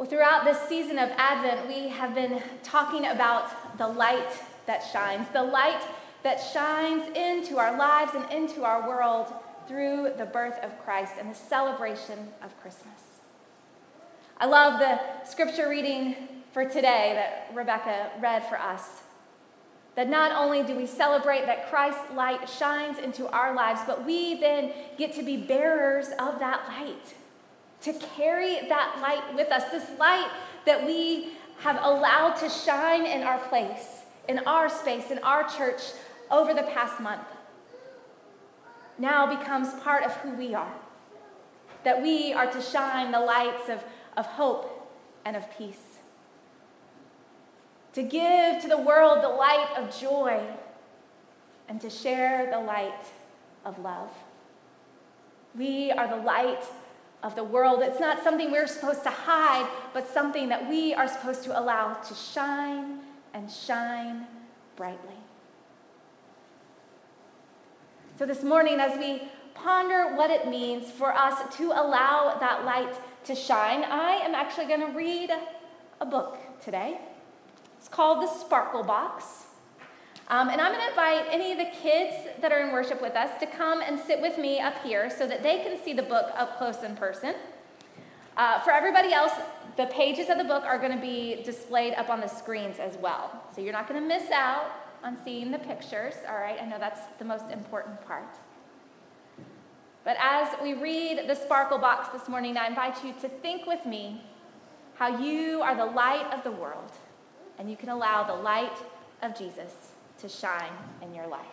Well, throughout this season of Advent, we have been talking about the light that shines, the light that shines into our lives and into our world through the birth of Christ and the celebration of Christmas. I love the scripture reading for today that Rebecca read for us. That not only do we celebrate that Christ's light shines into our lives, but we then get to be bearers of that light to carry that light with us, this light that we have allowed to shine in our place, in our space, in our church over the past month, now becomes part of who we are. That we are to shine the lights of, of hope and of peace. To give to the world the light of joy and to share the light of love. We are the light of the world. It's not something we're supposed to hide, but something that we are supposed to allow to shine and shine brightly. So, this morning, as we ponder what it means for us to allow that light to shine, I am actually going to read a book today. It's called The Sparkle Box. Um, and I'm going to invite any of the kids that are in worship with us to come and sit with me up here so that they can see the book up close in person. Uh, for everybody else, the pages of the book are going to be displayed up on the screens as well. So you're not going to miss out on seeing the pictures, all right? I know that's the most important part. But as we read the sparkle box this morning, I invite you to think with me how you are the light of the world and you can allow the light of Jesus to shine in your life.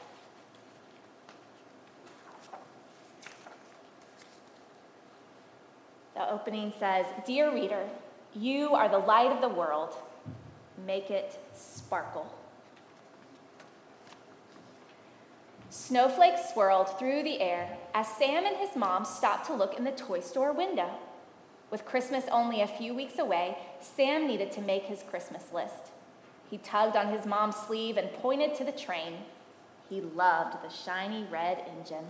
The opening says Dear reader, you are the light of the world. Make it sparkle. Snowflakes swirled through the air as Sam and his mom stopped to look in the toy store window. With Christmas only a few weeks away, Sam needed to make his Christmas list. He tugged on his mom's sleeve and pointed to the train. He loved the shiny red engine.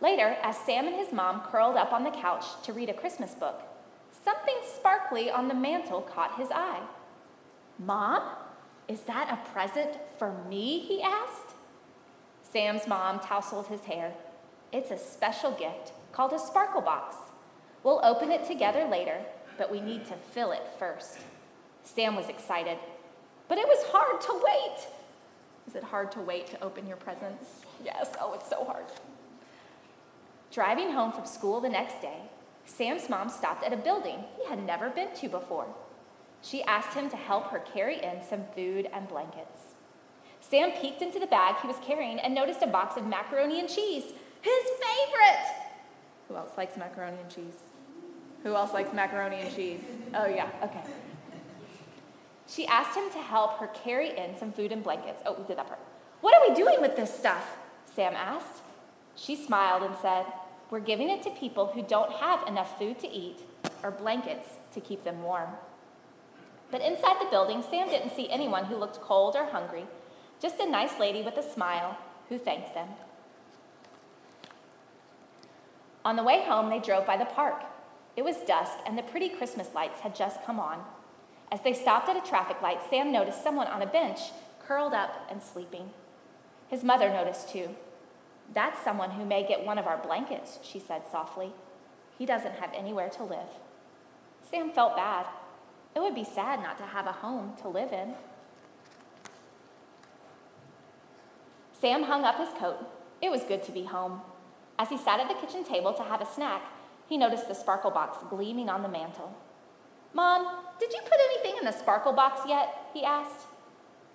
Later, as Sam and his mom curled up on the couch to read a Christmas book, something sparkly on the mantel caught his eye. Mom, is that a present for me? he asked. Sam's mom tousled his hair. It's a special gift called a sparkle box. We'll open it together later but we need to fill it first. Sam was excited, but it was hard to wait. Is it hard to wait to open your presents? Yes, oh, it's so hard. Driving home from school the next day, Sam's mom stopped at a building he had never been to before. She asked him to help her carry in some food and blankets. Sam peeked into the bag he was carrying and noticed a box of macaroni and cheese, his favorite. Who else likes macaroni and cheese? Who else likes macaroni and cheese? Oh, yeah, okay. She asked him to help her carry in some food and blankets. Oh, we did that part. What are we doing with this stuff? Sam asked. She smiled and said, We're giving it to people who don't have enough food to eat or blankets to keep them warm. But inside the building, Sam didn't see anyone who looked cold or hungry, just a nice lady with a smile who thanked them. On the way home, they drove by the park. It was dusk, and the pretty Christmas lights had just come on. As they stopped at a traffic light, Sam noticed someone on a bench, curled up and sleeping. His mother noticed too. That's someone who may get one of our blankets, she said softly. He doesn't have anywhere to live. Sam felt bad. It would be sad not to have a home to live in. Sam hung up his coat. It was good to be home. As he sat at the kitchen table to have a snack, he noticed the sparkle box gleaming on the mantel. Mom, did you put anything in the sparkle box yet? he asked.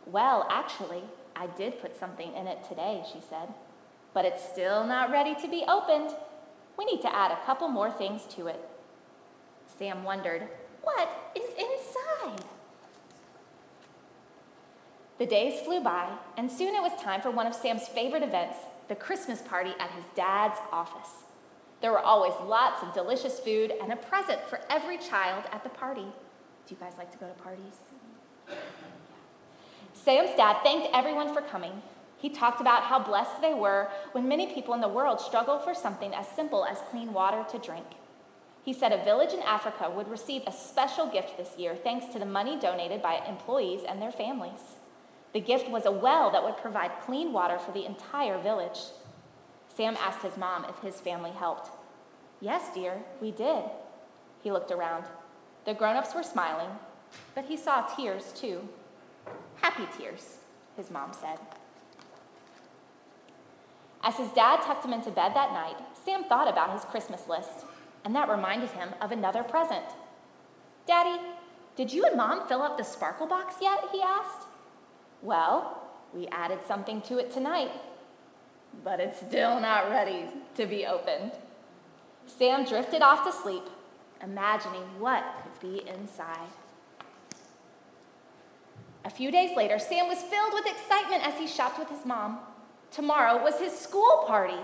Well, actually, I did put something in it today, she said. But it's still not ready to be opened. We need to add a couple more things to it. Sam wondered, what is inside? The days flew by, and soon it was time for one of Sam's favorite events the Christmas party at his dad's office. There were always lots of delicious food and a present for every child at the party. Do you guys like to go to parties? Sam's dad thanked everyone for coming. He talked about how blessed they were when many people in the world struggle for something as simple as clean water to drink. He said a village in Africa would receive a special gift this year thanks to the money donated by employees and their families. The gift was a well that would provide clean water for the entire village. Sam asked his mom if his family helped. Yes, dear, we did. He looked around. The grown ups were smiling, but he saw tears too. Happy tears, his mom said. As his dad tucked him into bed that night, Sam thought about his Christmas list, and that reminded him of another present. Daddy, did you and Mom fill up the sparkle box yet? he asked. Well, we added something to it tonight, but it's still not ready to be opened. Sam drifted off to sleep, imagining what could be inside. A few days later, Sam was filled with excitement as he shopped with his mom. Tomorrow was his school party.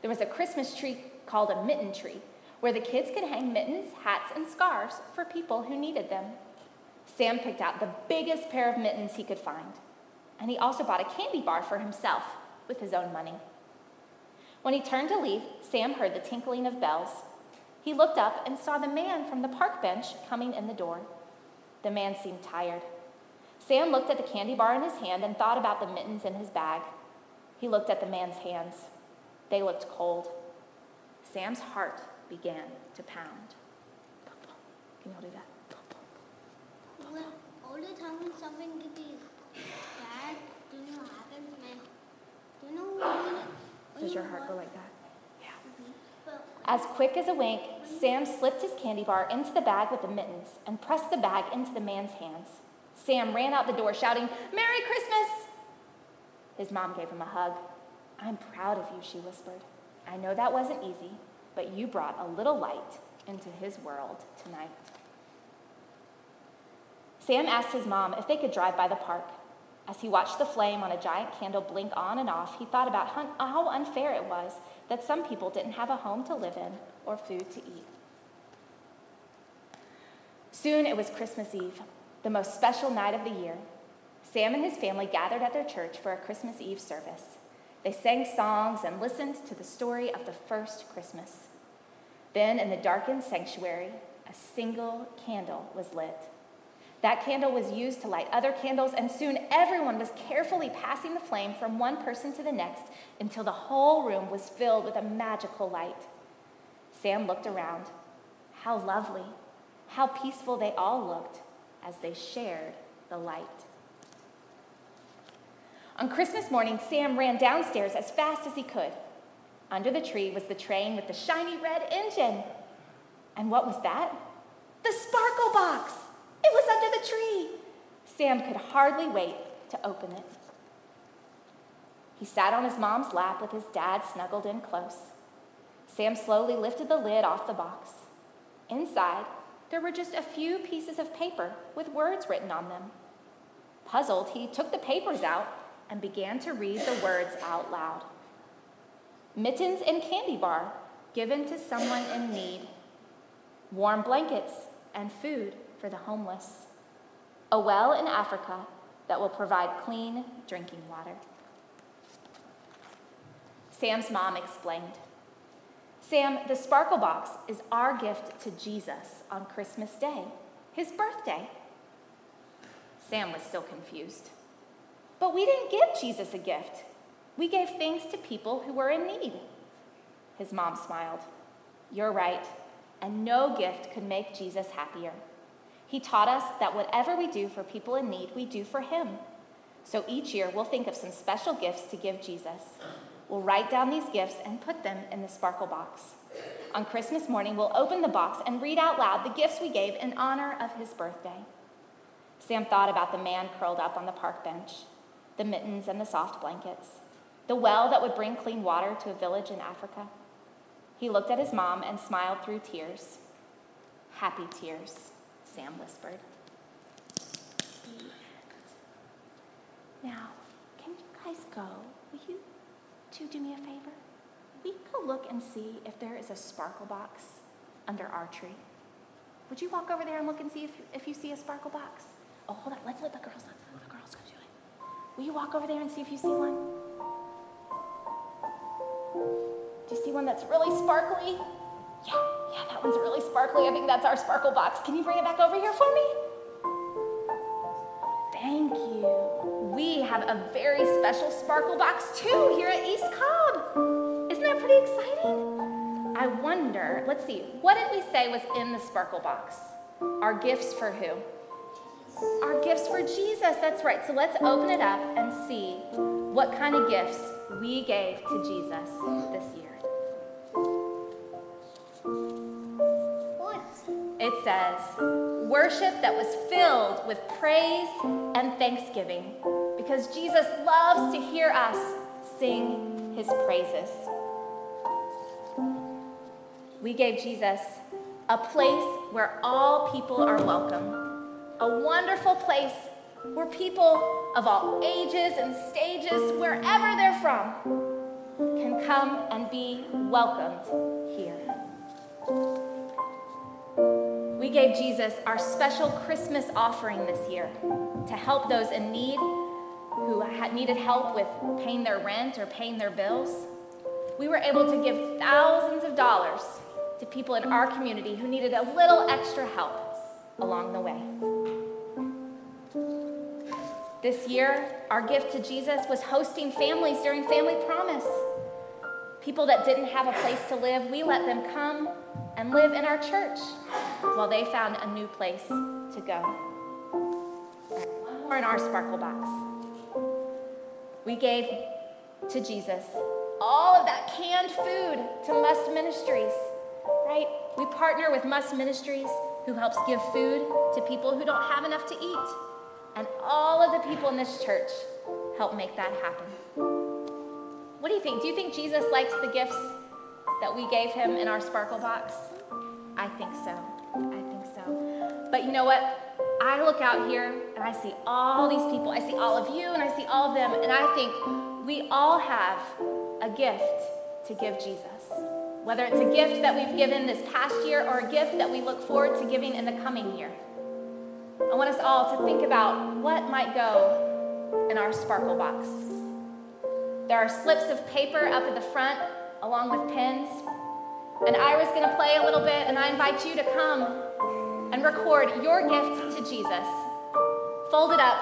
There was a Christmas tree called a mitten tree, where the kids could hang mittens, hats, and scarves for people who needed them. Sam picked out the biggest pair of mittens he could find, and he also bought a candy bar for himself with his own money. When he turned to leave, Sam heard the tinkling of bells. He looked up and saw the man from the park bench coming in the door. The man seemed tired. Sam looked at the candy bar in his hand and thought about the mittens in his bag. He looked at the man's hands. They looked cold. Sam's heart began to pound. Can y'all do that? All the time when something is bad, do you know happens, man? Do you know when Does your heart go like that? Yeah. As quick as a wink, Sam slipped his candy bar into the bag with the mittens and pressed the bag into the man's hands. Sam ran out the door shouting, Merry Christmas! His mom gave him a hug. I'm proud of you, she whispered. I know that wasn't easy, but you brought a little light into his world tonight. Sam asked his mom if they could drive by the park. As he watched the flame on a giant candle blink on and off, he thought about how unfair it was that some people didn't have a home to live in or food to eat. Soon it was Christmas Eve, the most special night of the year. Sam and his family gathered at their church for a Christmas Eve service. They sang songs and listened to the story of the first Christmas. Then, in the darkened sanctuary, a single candle was lit. That candle was used to light other candles, and soon everyone was carefully passing the flame from one person to the next until the whole room was filled with a magical light. Sam looked around. How lovely, how peaceful they all looked as they shared the light. On Christmas morning, Sam ran downstairs as fast as he could. Under the tree was the train with the shiny red engine. And what was that? The sparkle box! It was under the tree! Sam could hardly wait to open it. He sat on his mom's lap with his dad snuggled in close. Sam slowly lifted the lid off the box. Inside, there were just a few pieces of paper with words written on them. Puzzled, he took the papers out and began to read the words out loud. Mittens and candy bar given to someone in need. Warm blankets and food for the homeless. A well in Africa that will provide clean drinking water. Sam's mom explained. Sam, the sparkle box is our gift to Jesus on Christmas Day, his birthday. Sam was still confused. But we didn't give Jesus a gift. We gave things to people who were in need. His mom smiled. You're right, and no gift could make Jesus happier. He taught us that whatever we do for people in need, we do for him. So each year, we'll think of some special gifts to give Jesus. We'll write down these gifts and put them in the sparkle box. On Christmas morning, we'll open the box and read out loud the gifts we gave in honor of his birthday. Sam thought about the man curled up on the park bench, the mittens and the soft blankets, the well that would bring clean water to a village in Africa. He looked at his mom and smiled through tears. Happy tears, Sam whispered. Now, can you guys go? Will you two do me a favor? We go look and see if there is a sparkle box under our tree. Would you walk over there and look and see if, if you see a sparkle box? Oh, hold on. Let's let the girls, let the girls go do it. Will you walk over there and see if you see one? Do you see one that's really sparkly? Yeah, That one's really sparkly. I think that's our sparkle box. Can you bring it back over here for me? Thank you. We have a very special sparkle box too here at East Cobb. Isn't that pretty exciting? I wonder, let's see, what did we say was in the sparkle box? Our gifts for who? Our gifts for Jesus. That's right. So let's open it up and see what kind of gifts we gave to Jesus this year. Says, worship that was filled with praise and thanksgiving because Jesus loves to hear us sing his praises. We gave Jesus a place where all people are welcome, a wonderful place where people of all ages and stages, wherever they're from, can come and be welcomed here. We gave Jesus our special Christmas offering this year to help those in need who had needed help with paying their rent or paying their bills. We were able to give thousands of dollars to people in our community who needed a little extra help along the way. This year, our gift to Jesus was hosting families during Family Promise. People that didn't have a place to live, we let them come and live in our church while they found a new place to go. One more in our sparkle box. We gave to Jesus all of that canned food to Must Ministries, right? We partner with Must Ministries, who helps give food to people who don't have enough to eat. And all of the people in this church help make that happen. What do you think? Do you think Jesus likes the gifts that we gave him in our sparkle box? I think so. But you know what? I look out here and I see all these people. I see all of you and I see all of them, and I think we all have a gift to give Jesus. Whether it's a gift that we've given this past year or a gift that we look forward to giving in the coming year. I want us all to think about what might go in our sparkle box. There are slips of paper up at the front along with pens. And Ira's going to play a little bit, and I invite you to come and record your gift to Jesus. Fold it up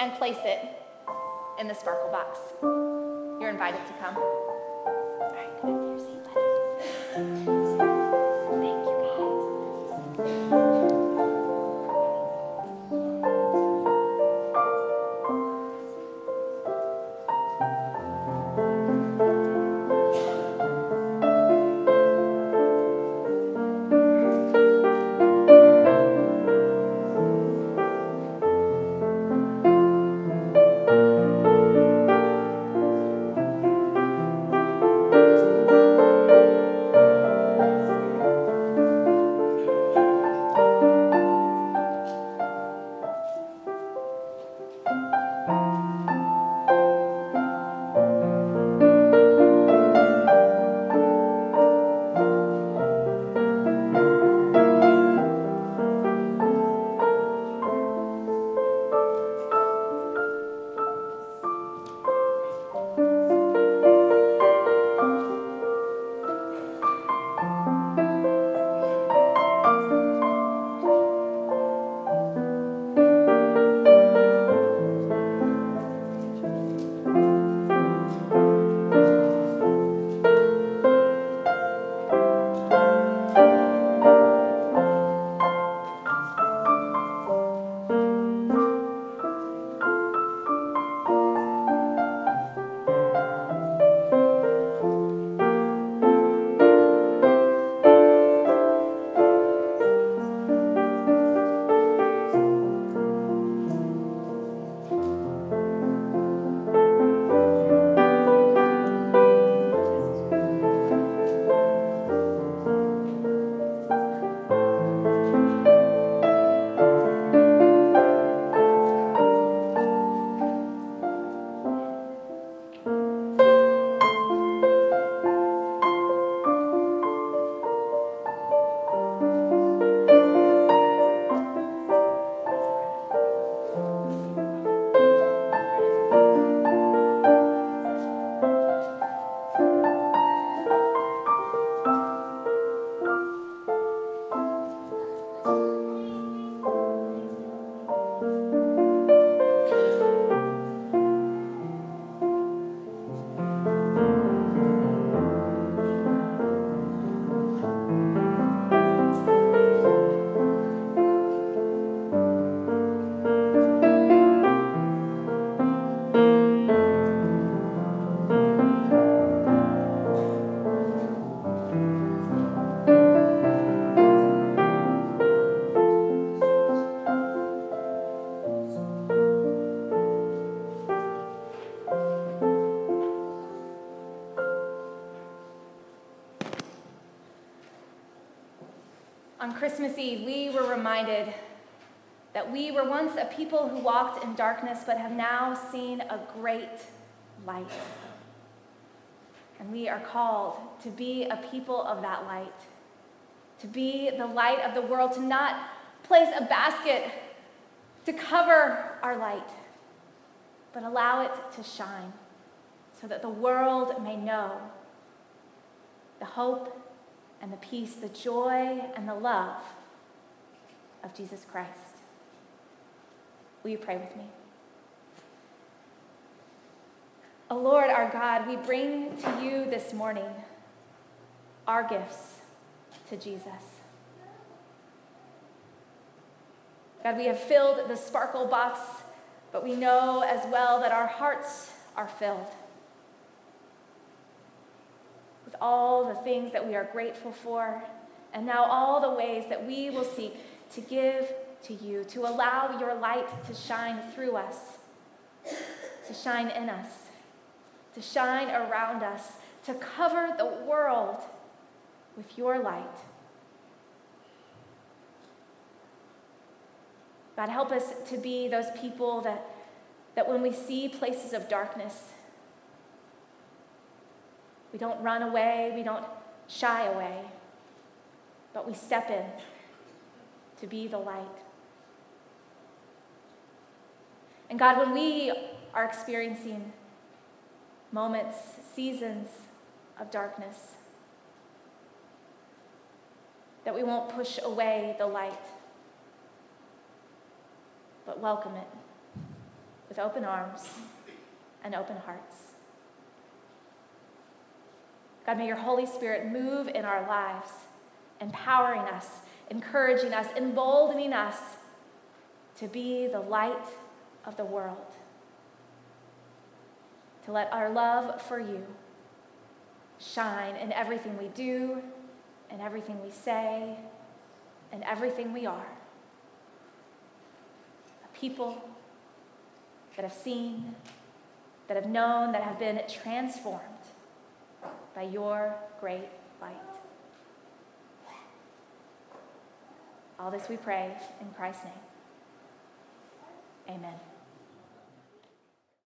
and place it in the sparkle box. You're invited to come. All right, come seat, buddy. Christmas Eve, we were reminded that we were once a people who walked in darkness but have now seen a great light. And we are called to be a people of that light, to be the light of the world, to not place a basket to cover our light, but allow it to shine so that the world may know the hope and the peace, the joy and the love of Jesus Christ. Will you pray with me? O oh Lord our God, we bring to you this morning our gifts to Jesus. God, we have filled the sparkle box, but we know as well that our hearts are filled with all the things that we are grateful for, and now all the ways that we will seek to give to you, to allow your light to shine through us, to shine in us, to shine around us, to cover the world with your light. God, help us to be those people that, that when we see places of darkness, we don't run away, we don't shy away, but we step in to be the light. And God, when we are experiencing moments, seasons of darkness, that we won't push away the light but welcome it with open arms and open hearts. God, may your Holy Spirit move in our lives, empowering us, encouraging us, emboldening us to be the light of the world, to let our love for you shine in everything we do, in everything we say, and everything we are. A people that have seen, that have known, that have been transformed by your great light. All this we pray in Christ's name. Amen.